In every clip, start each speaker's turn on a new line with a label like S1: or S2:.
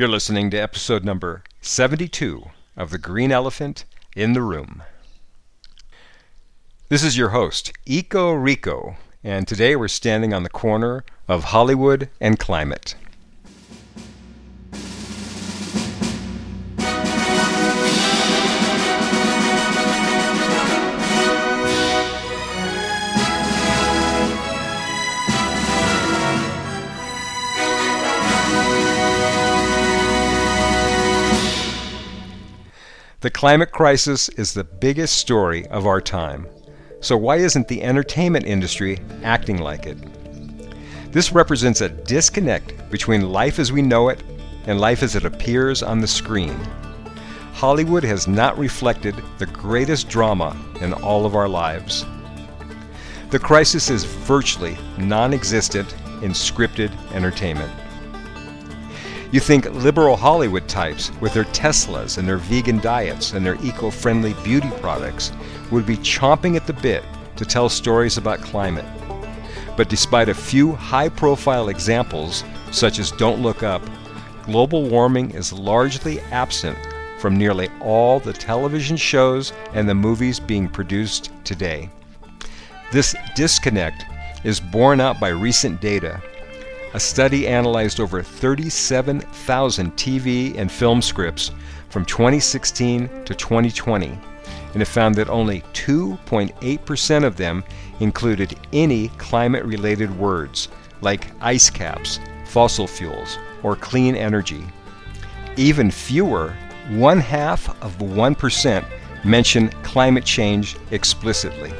S1: You're listening to episode number 72 of The Green Elephant in the Room. This is your host, Eco Rico, and today we're standing on the corner of Hollywood and Climate. The climate crisis is the biggest story of our time. So, why isn't the entertainment industry acting like it? This represents a disconnect between life as we know it and life as it appears on the screen. Hollywood has not reflected the greatest drama in all of our lives. The crisis is virtually non existent in scripted entertainment. You think liberal Hollywood types, with their Teslas and their vegan diets and their eco friendly beauty products, would be chomping at the bit to tell stories about climate. But despite a few high profile examples, such as Don't Look Up, global warming is largely absent from nearly all the television shows and the movies being produced today. This disconnect is borne out by recent data a study analyzed over 37,000 TV and film scripts from 2016 to 2020, and it found that only 2.8% of them included any climate related words like ice caps, fossil fuels, or clean energy. Even fewer, one half of the 1%, mention climate change explicitly.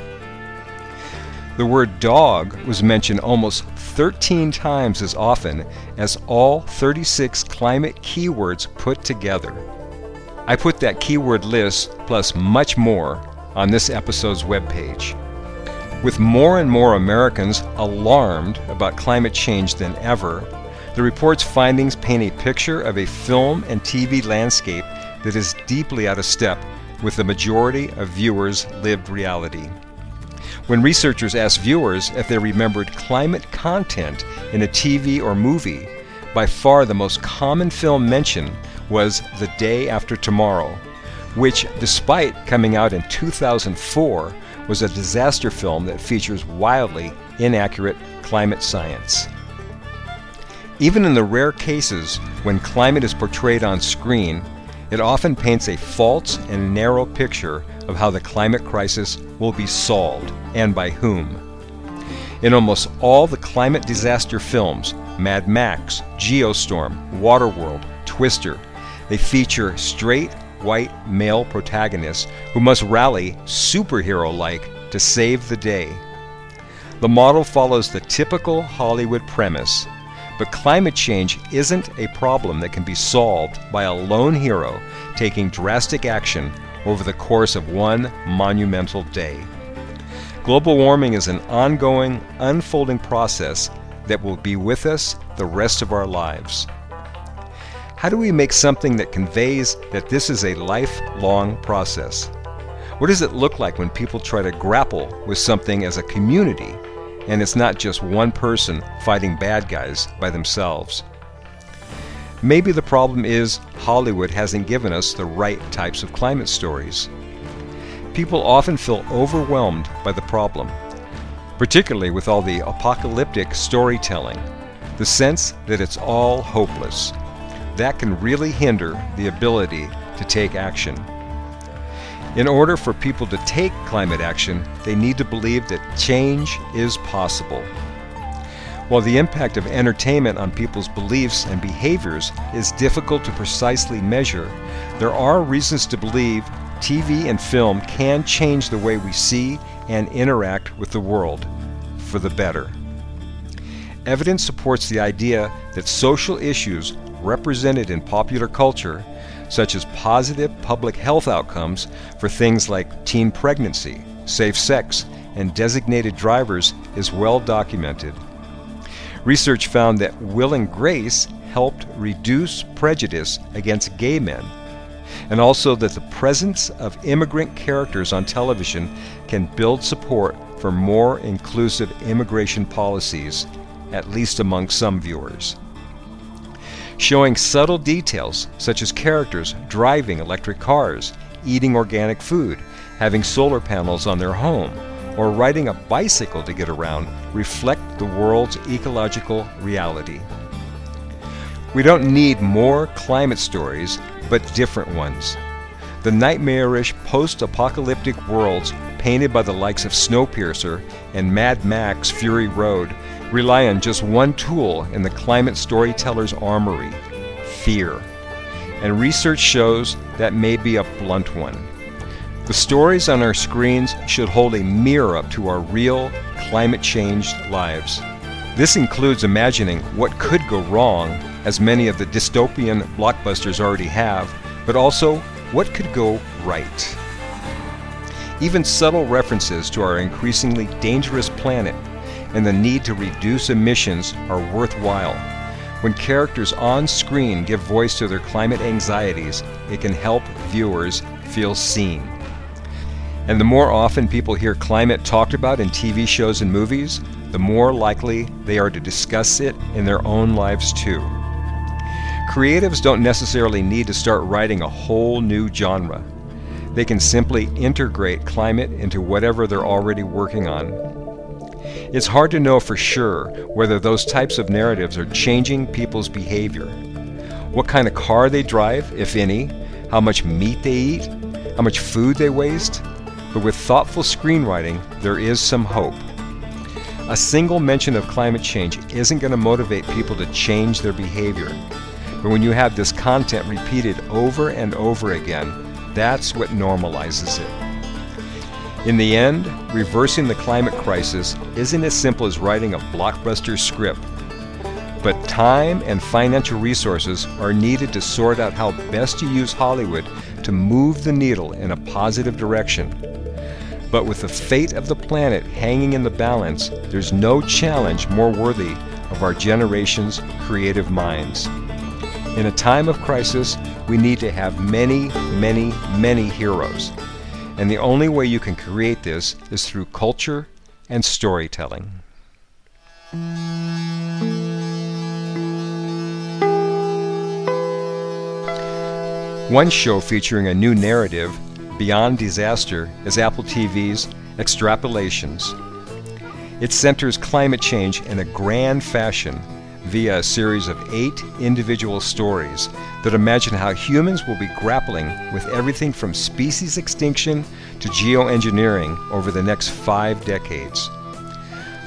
S1: The word dog was mentioned almost 13 times as often as all 36 climate keywords put together. I put that keyword list plus much more on this episode's webpage. With more and more Americans alarmed about climate change than ever, the report's findings paint a picture of a film and TV landscape that is deeply out of step with the majority of viewers' lived reality. When researchers asked viewers if they remembered climate content in a TV or movie, by far the most common film mentioned was The Day After Tomorrow, which, despite coming out in 2004, was a disaster film that features wildly inaccurate climate science. Even in the rare cases when climate is portrayed on screen, it often paints a false and narrow picture of how the climate crisis will be solved and by whom. In almost all the climate disaster films, Mad Max, Geostorm, Waterworld, Twister, they feature straight, white male protagonists who must rally superhero like to save the day. The model follows the typical Hollywood premise but climate change isn't a problem that can be solved by a lone hero taking drastic action over the course of one monumental day. Global warming is an ongoing, unfolding process that will be with us the rest of our lives. How do we make something that conveys that this is a lifelong process? What does it look like when people try to grapple with something as a community and it's not just one person fighting bad guys by themselves. Maybe the problem is Hollywood hasn't given us the right types of climate stories. People often feel overwhelmed by the problem, particularly with all the apocalyptic storytelling, the sense that it's all hopeless. That can really hinder the ability to take action. In order for people to take climate action, they need to believe that change is possible. While the impact of entertainment on people's beliefs and behaviors is difficult to precisely measure, there are reasons to believe TV and film can change the way we see and interact with the world for the better. Evidence supports the idea that social issues represented in popular culture such as positive public health outcomes for things like teen pregnancy, safe sex, and designated drivers, is well documented. Research found that Will and Grace helped reduce prejudice against gay men, and also that the presence of immigrant characters on television can build support for more inclusive immigration policies, at least among some viewers. showing subtle details such as characters driving electric cars, eating organic food, having solar panels on their home, or riding a bicycle to get around reflect the world's ecological reality. We don't need more climate stories, but different ones. The nightmarish post apocalyptic worlds painted by the likes of Snowpiercer and Mad Max Fury Road rely on just one tool in the climate storyteller's armory fear. And research shows that may be a blunt one. The stories on our screens should hold a mirror up to our real, climate changed lives. This includes imagining what could go wrong, as many of the dystopian blockbusters already have, but also what could go right. Even subtle references to our increasingly dangerous planet and the need to reduce emissions are worthwhile. When characters on screen give voice to their climate anxieties, it can help viewers feel seen. And the more often people hear climate talked about in TV shows and movies, the more likely they are to discuss it in their own lives too. Creatives don't necessarily need to start writing a whole new genre. They can simply integrate climate into whatever they're already working on. It's hard to know for sure whether those types of narratives are changing people's behavior. What kind of car they drive, if any, how much meat they eat, how much food they waste, but with thoughtful screenwriting, there is some hope. A single mention of climate change isn't going to motivate people to change their behavior. But when you have this content repeated over and over again, that's what normalizes it. In the end, reversing the climate crisis isn't as simple as writing a blockbuster script. But time and financial resources are needed to sort out how best to use Hollywood to move the needle in a positive direction. But with the fate of the planet hanging in the balance, there's no challenge more worthy of our generation's creative minds. In a time of crisis, we need to have many, many, many heroes. And the only way you can create this is through culture and storytelling. One show featuring a new narrative Beyond Disaster is Apple TV's Extrapolations. It centers climate change in a grand fashion via a series of eight individual stories that imagine how humans will be grappling with everything from species extinction to geoengineering over the next five decades.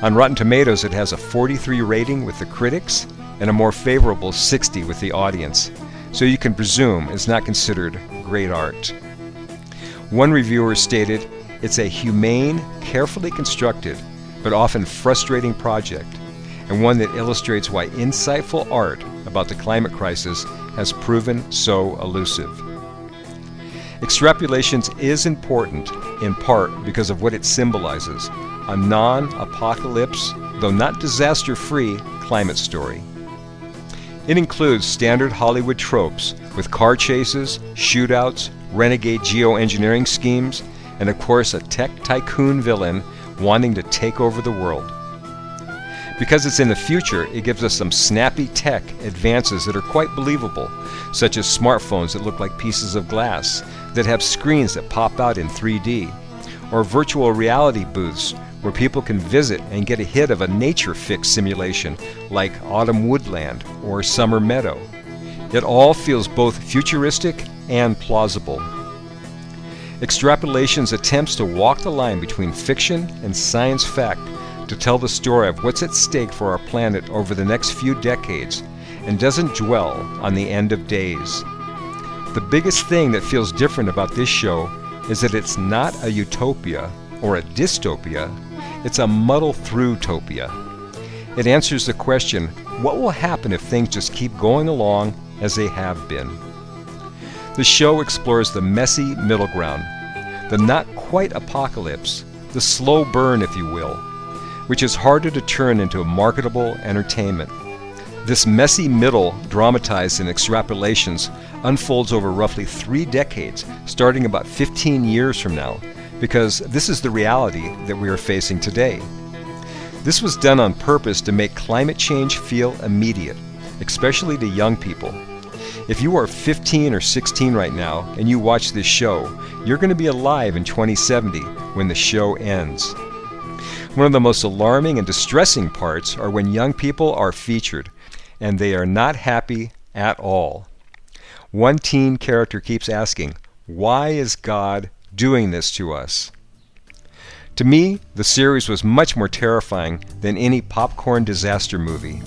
S1: On Rotten Tomatoes, it has a 43 rating with the critics and a more favorable 60 with the audience, so you can presume it's not considered great art. One reviewer stated, It's a humane, carefully constructed, but often frustrating project, and one that illustrates why insightful art about the climate crisis has proven so elusive. Extrapolations is important, in part because of what it symbolizes a non apocalypse, though not disaster free, climate story. It includes standard Hollywood tropes with car chases, shootouts, renegade geoengineering schemes, and of course a tech tycoon villain wanting to take over the world. Because it's in the future, it gives us some snappy tech advances that are quite believable, such as smartphones that look like pieces of glass, that have screens that pop out in 3D, or virtual reality booths where people can visit and get a hit of a nature fix simulation like Autumn Woodland or Summer Meadow. It all feels both futuristic and plausible. Extrapolations attempts to walk the line between fiction and science fact to tell the story of what's at stake for our planet over the next few decades and doesn't dwell on the end of days. The biggest thing that feels different about this show is that it's not a utopia or a dystopia, it's a muddle through topia. It answers the question what will happen if things just keep going along as they have been? The show explores the messy middle ground, the not quite apocalypse, the slow burn, if you will, which is harder to turn into a marketable entertainment. This messy middle, dramatized in extrapolations, unfolds over roughly three decades, starting about 15 years from now, because this is the reality that we are facing today. This was done on purpose to make climate change feel immediate, especially to young people. If you are 15 or 16 right now and you watch this show, you're going to be alive in 2070 when the show ends. One of the most alarming and distressing parts are when young people are featured and they are not happy at all. One teen character keeps asking, Why is God doing this to us? To me, the series was much more terrifying than any popcorn disaster movie.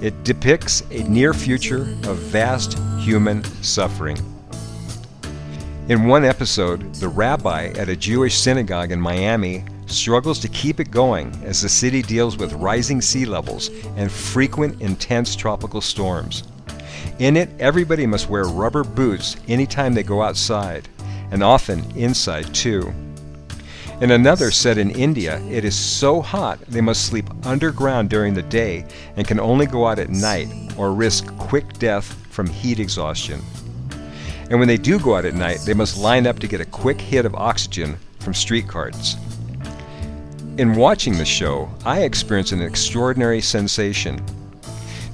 S1: It depicts a near future of vast human suffering. In one episode, the rabbi at a Jewish synagogue in Miami struggles to keep it going as the city deals with rising sea levels and frequent intense tropical storms. In it, everybody must wear rubber boots anytime they go outside, and often inside too. In another set in India, it is so hot they must sleep underground during the day and can only go out at night or risk quick death from heat exhaustion. And when they do go out at night, they must line up to get a quick hit of oxygen from street carts. In watching the show, I experienced an extraordinary sensation.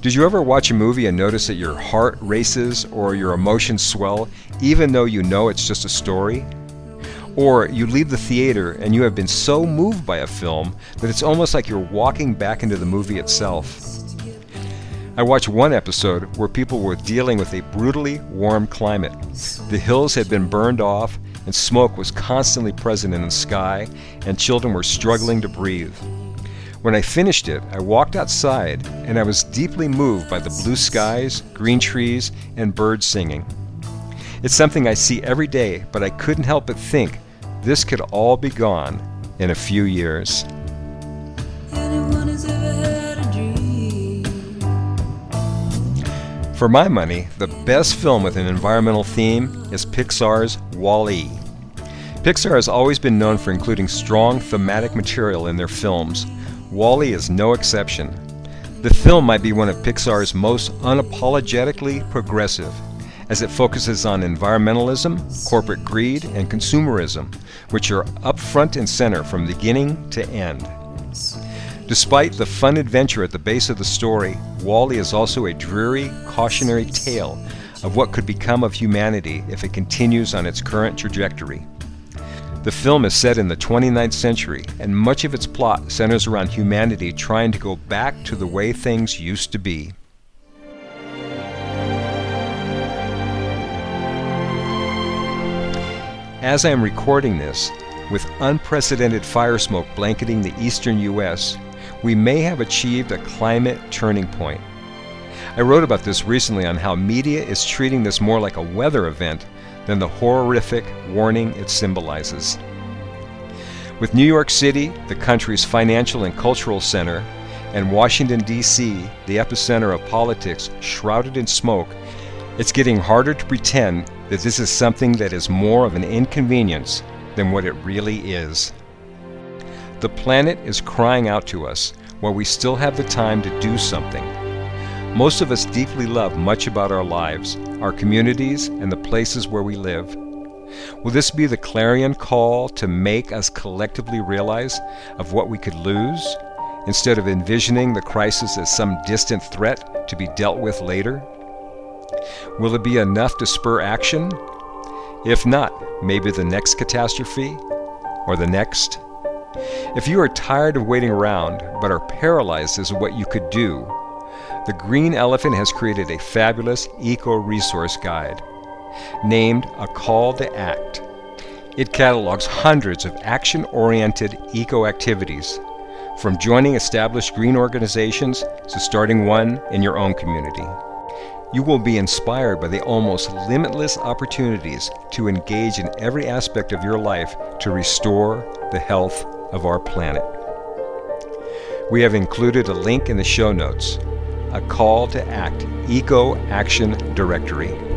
S1: Did you ever watch a movie and notice that your heart races or your emotions swell even though you know it's just a story? Or you leave the theater and you have been so moved by a film that it's almost like you're walking back into the movie itself. I watched one episode where people were dealing with a brutally warm climate. The hills had been burned off, and smoke was constantly present in the sky, and children were struggling to breathe. When I finished it, I walked outside and I was deeply moved by the blue skies, green trees, and birds singing. It's something I see every day, but I couldn't help but think this could all be gone in a few years. For my money, the best film with an environmental theme is Pixar's Wall-E. Pixar has always been known for including strong thematic material in their films. Wall-E is no exception. The film might be one of Pixar's most unapologetically progressive, as it focuses on environmentalism, corporate greed, and consumerism, which are up front and center from beginning to end. Despite the fun adventure at the base of the story, Wall-E is also a dreary, cautionary tale of what could become of humanity if it continues on its current trajectory. The film is set in the 29th century, and much of its plot centers around humanity trying to go back to the way things used to be. As I am recording this, with unprecedented fire smoke blanketing the eastern U.S., we may have achieved a climate turning point. I wrote about this recently on how media is treating this more like a weather event than the horrific warning it symbolizes. With New York City, the country's financial and cultural center, and Washington, D.C., the epicenter of politics, shrouded in smoke, it's getting harder to pretend that this is something that is more of an inconvenience than what it really is. The planet is crying out to us while we still have the time to do something. Most of us deeply love much about our lives, our communities, and the places where we live. Will this be the clarion call to make us collectively realize of what we could lose, instead of envisioning the crisis as some distant threat to be dealt with later? Will it be enough to spur action? If not, maybe the next catastrophe or the next? If you are tired of waiting around but are paralyzed as to what you could do, the Green Elephant has created a fabulous eco resource guide named A Call to Act. It catalogs hundreds of action oriented eco activities, from joining established green organizations to starting one in your own community. You will be inspired by the almost limitless opportunities to engage in every aspect of your life to restore the health of our planet. We have included a link in the show notes a call to act eco action directory